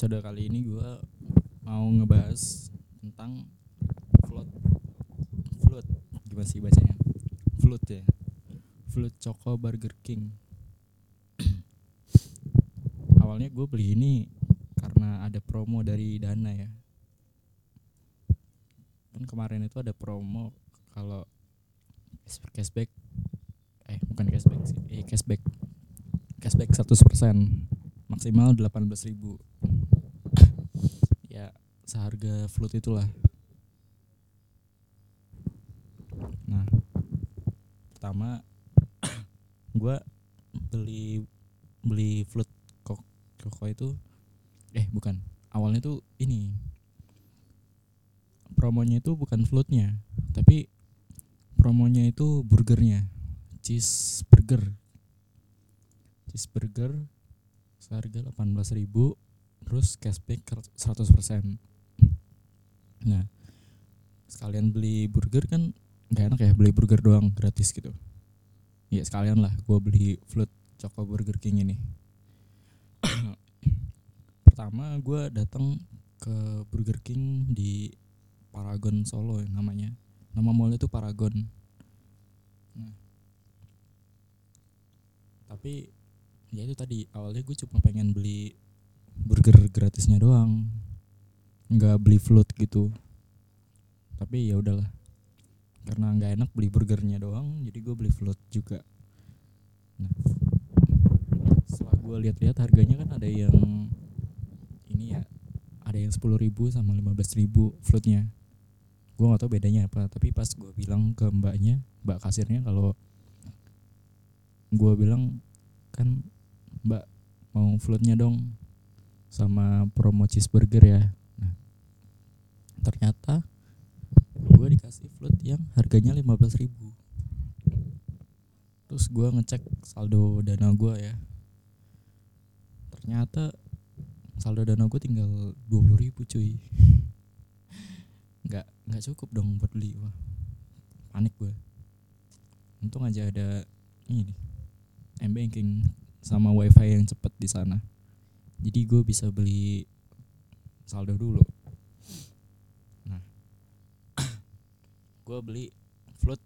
episode kali ini gue mau ngebahas tentang float. Float. Gimana sih bacanya? Float ya? Float choco burger king. Awalnya gue beli ini karena ada promo dari dana ya. Kan kemarin itu ada promo kalau cashback eh bukan cashback sih eh cashback. Cashback 100% maksimal 18.000 ya seharga float itulah. Nah pertama gua beli beli float kok koko itu eh bukan. Awalnya tuh ini promonya itu bukan floatnya tapi promonya itu burgernya cheese burger. Cheese burger seharga 18.000 terus cashback 100% nah sekalian beli burger kan nggak enak ya beli burger doang gratis gitu. Ya sekalian lah gue beli float choco burger king ini. Pertama gue datang ke burger king di Paragon Solo ya namanya. Nama mall itu Paragon. Nah tapi ya itu tadi awalnya gue cuma pengen beli burger gratisnya doang nggak beli float gitu. Tapi ya udahlah. Karena nggak enak beli burgernya doang jadi gue beli float juga. Nah setelah gue lihat-lihat harganya kan ada yang ini ya ada yang sepuluh ribu sama lima belas ribu floatnya. Gue nggak tahu bedanya apa tapi pas gue bilang ke mbaknya mbak kasirnya kalau gue bilang kan mbak mau floatnya dong sama promo cheeseburger ya ternyata gue dikasih float yang harganya 15.000 ribu. Terus gue ngecek saldo dana gue ya. Ternyata saldo dana gue tinggal 20.000 ribu cuy. Nggak nggak cukup dong buat beli wah. Panik gue untung aja ada ini m banking sama wifi yang cepet di sana. Jadi gue bisa beli saldo dulu nah gue beli float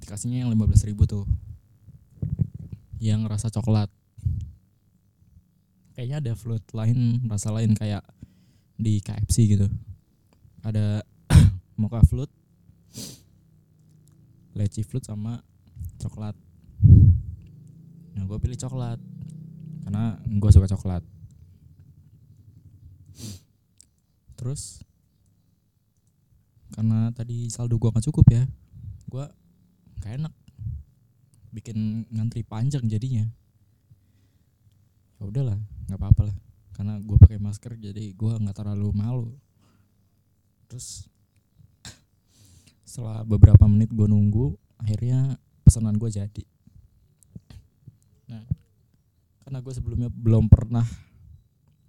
dikasihnya yang 15.000 ribu tuh. Yang rasa coklat. Kayaknya ada float lain rasa lain kayak di KFC gitu. Ada mocha float leci float sama coklat. Nah gue pilih coklat karena gue suka coklat. Terus karena tadi saldo gue gak cukup ya. Gue gak enak. Bikin ngantri panjang jadinya. Ya udahlah nggak apa-apa lah. Karena gue pakai masker jadi gue nggak terlalu malu. Terus setelah beberapa menit gue nunggu akhirnya pesanan gue jadi. Nah karena gue sebelumnya belum pernah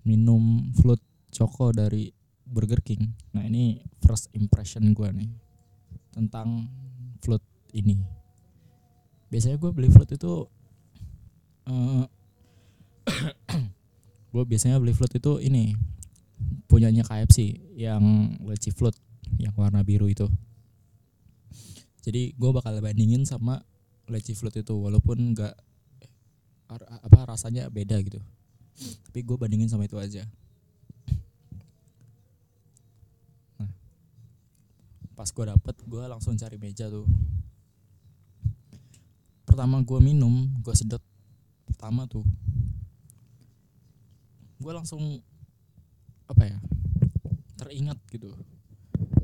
minum float choco dari Burger King. Nah ini first impression gue nih tentang float ini. Biasanya gue beli float itu uh, gue biasanya beli float itu ini punyanya KFC yang leci float yang warna biru itu. Jadi gue bakal bandingin sama leci float itu walaupun nggak apa rasanya beda gitu. Tapi gue bandingin sama itu aja pas gue dapet gue langsung cari meja tuh. Pertama gue minum gue sedot pertama tuh gue langsung apa ya teringat gitu.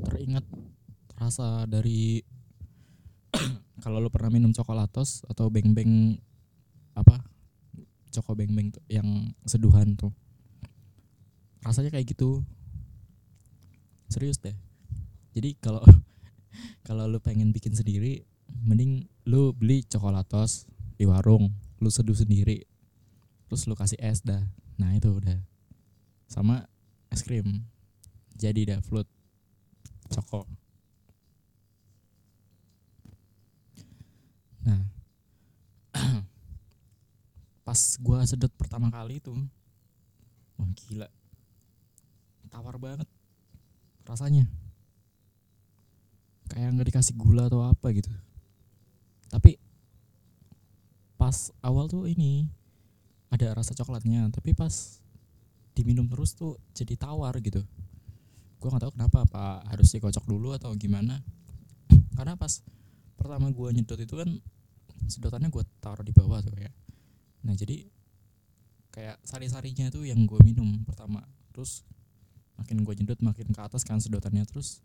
Teringat rasa dari kalau lo pernah minum coklatos atau beng beng apa coko beng beng yang seduhan tuh. Rasanya kayak gitu. Serius deh jadi kalau kalau lo pengen bikin sendiri mending lu beli coklatos di warung lu seduh sendiri terus lu kasih es dah. Nah itu udah. Sama es krim. Jadi dah float coko. Nah pas gua sedot pertama kali itu wah gila. Tawar banget rasanya kayak nggak dikasih gula atau apa gitu. Tapi pas awal tuh ini ada rasa coklatnya tapi pas diminum terus tuh jadi tawar gitu. Gue nggak tahu kenapa apa harus dikocok dulu atau gimana. Karena pas pertama gue nyedot itu kan sedotannya gue taruh di bawah tuh ya. Nah jadi kayak sari-sarinya tuh yang gue minum pertama. Terus makin gue nyedot makin ke atas kan sedotannya terus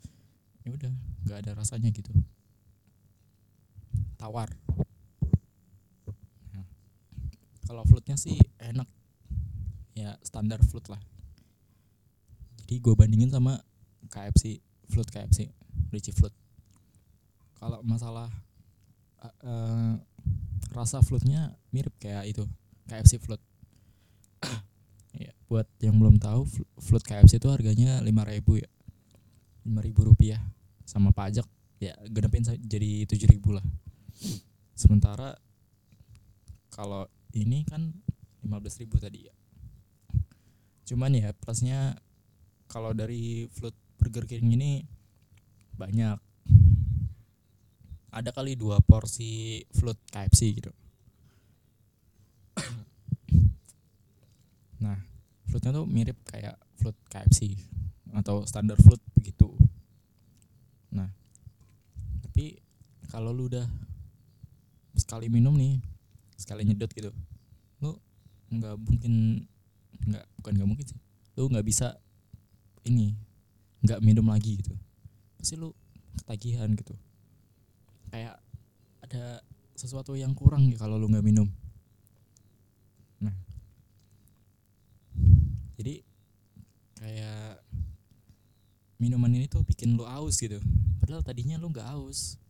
ya udah nggak ada rasanya gitu. Tawar. Nah, kalau floatnya sih enak. Ya standar float lah. Jadi gue bandingin sama KFC float KFC Richie float. Kalau masalah uh, uh, rasa floatnya mirip kayak itu KFC float. Ya buat yang belum tahu float KFC itu harganya lima ribu ya. Lima ribu rupiah sama pajak ya genepin jadi tujuh ribu lah. Sementara kalau ini kan lima belas ribu tadi ya. Cuman ya plusnya kalau dari Float Burger King ini banyak. Ada kali dua porsi float KFC gitu. Nah floatnya tuh mirip kayak float KFC atau standar float begitu nah. Tapi kalau lu udah sekali minum nih sekali nyedot gitu lu nggak mungkin nggak bukan nggak mungkin sih lu nggak bisa ini nggak minum lagi gitu. Pasti lu ketagihan gitu. Kayak ada sesuatu yang kurang ya kalau lu nggak minum. Nah. Jadi kayak minuman ini tuh bikin lu aus gitu padahal tadinya lu nggak aus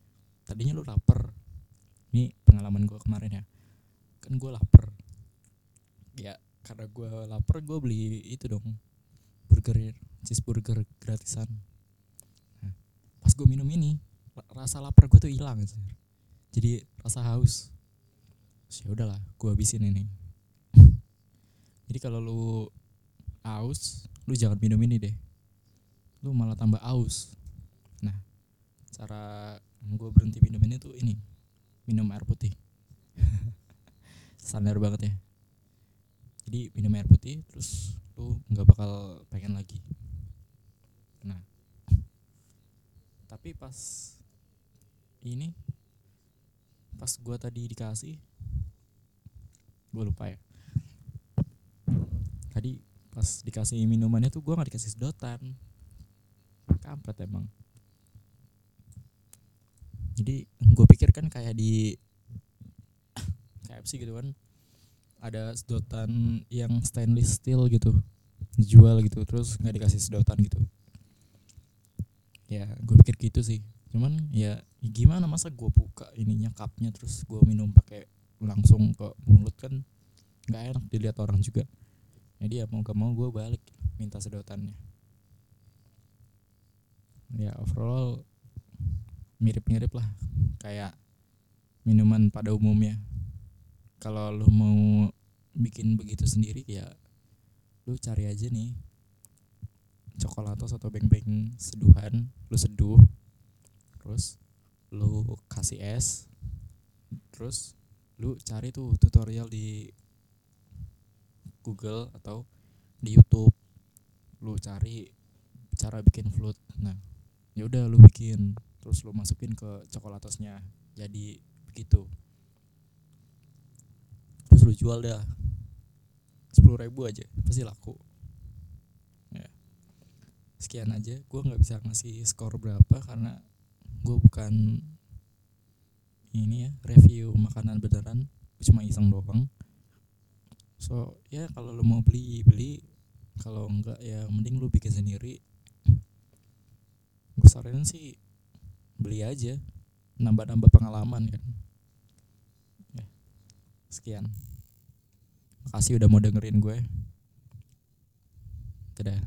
tadinya lu lapar. Ini pengalaman gue kemarin ya. Kan gue lapar. Ya karena gue lapar gue beli itu dong. Burger cheeseburger gratisan. Nah, pas gue minum ini rasa lapar gue tuh hilang jadi rasa haus. Ya udahlah gue habisin ini. Jadi kalau lu haus lu jangan minum ini deh. Lu malah tambah haus. nah cara gue berhenti minum ini tuh ini minum air putih. Standar banget ya. Jadi minum air putih terus lu nggak bakal pengen lagi. Nah tapi pas ini pas gua tadi dikasih gue lupa ya. Tadi pas dikasih minumannya tuh gua nggak dikasih sedotan. Kampret emang jadi gue pikir kan kayak di KFC gitu kan? Ada sedotan yang stainless steel gitu dijual gitu terus nggak dikasih sedotan gitu. Ya gue pikir gitu sih. Cuman ya gimana masa gue buka ininya cupnya terus gue minum pakai langsung ke mulut kan nggak enak dilihat orang juga. Jadi ya mau gak mau gue balik minta sedotannya. Ya overall mirip-mirip lah. Kayak minuman pada umumnya. Kalau lu mau bikin begitu sendiri ya lu cari aja nih coklatos atau beng-beng seduhan. Lu seduh terus lu kasih es terus lu cari tuh tutorial di Google atau di YouTube. Lu cari cara bikin float nah ya udah lu bikin terus lu masukin ke coklatosnya jadi begitu. Terus lu jual dah. Sepuluh ribu aja pasti laku. Ya. Sekian aja. Gue nggak bisa ngasih skor berapa karena gue bukan ini ya review makanan beneran. Cuma iseng doang. So ya kalau lu mau beli beli. Kalau enggak ya mending lu bikin sendiri. Gue saranin sih beli aja. Nambah-nambah pengalaman kan. Ya, sekian. Makasih udah mau dengerin gue. Dadah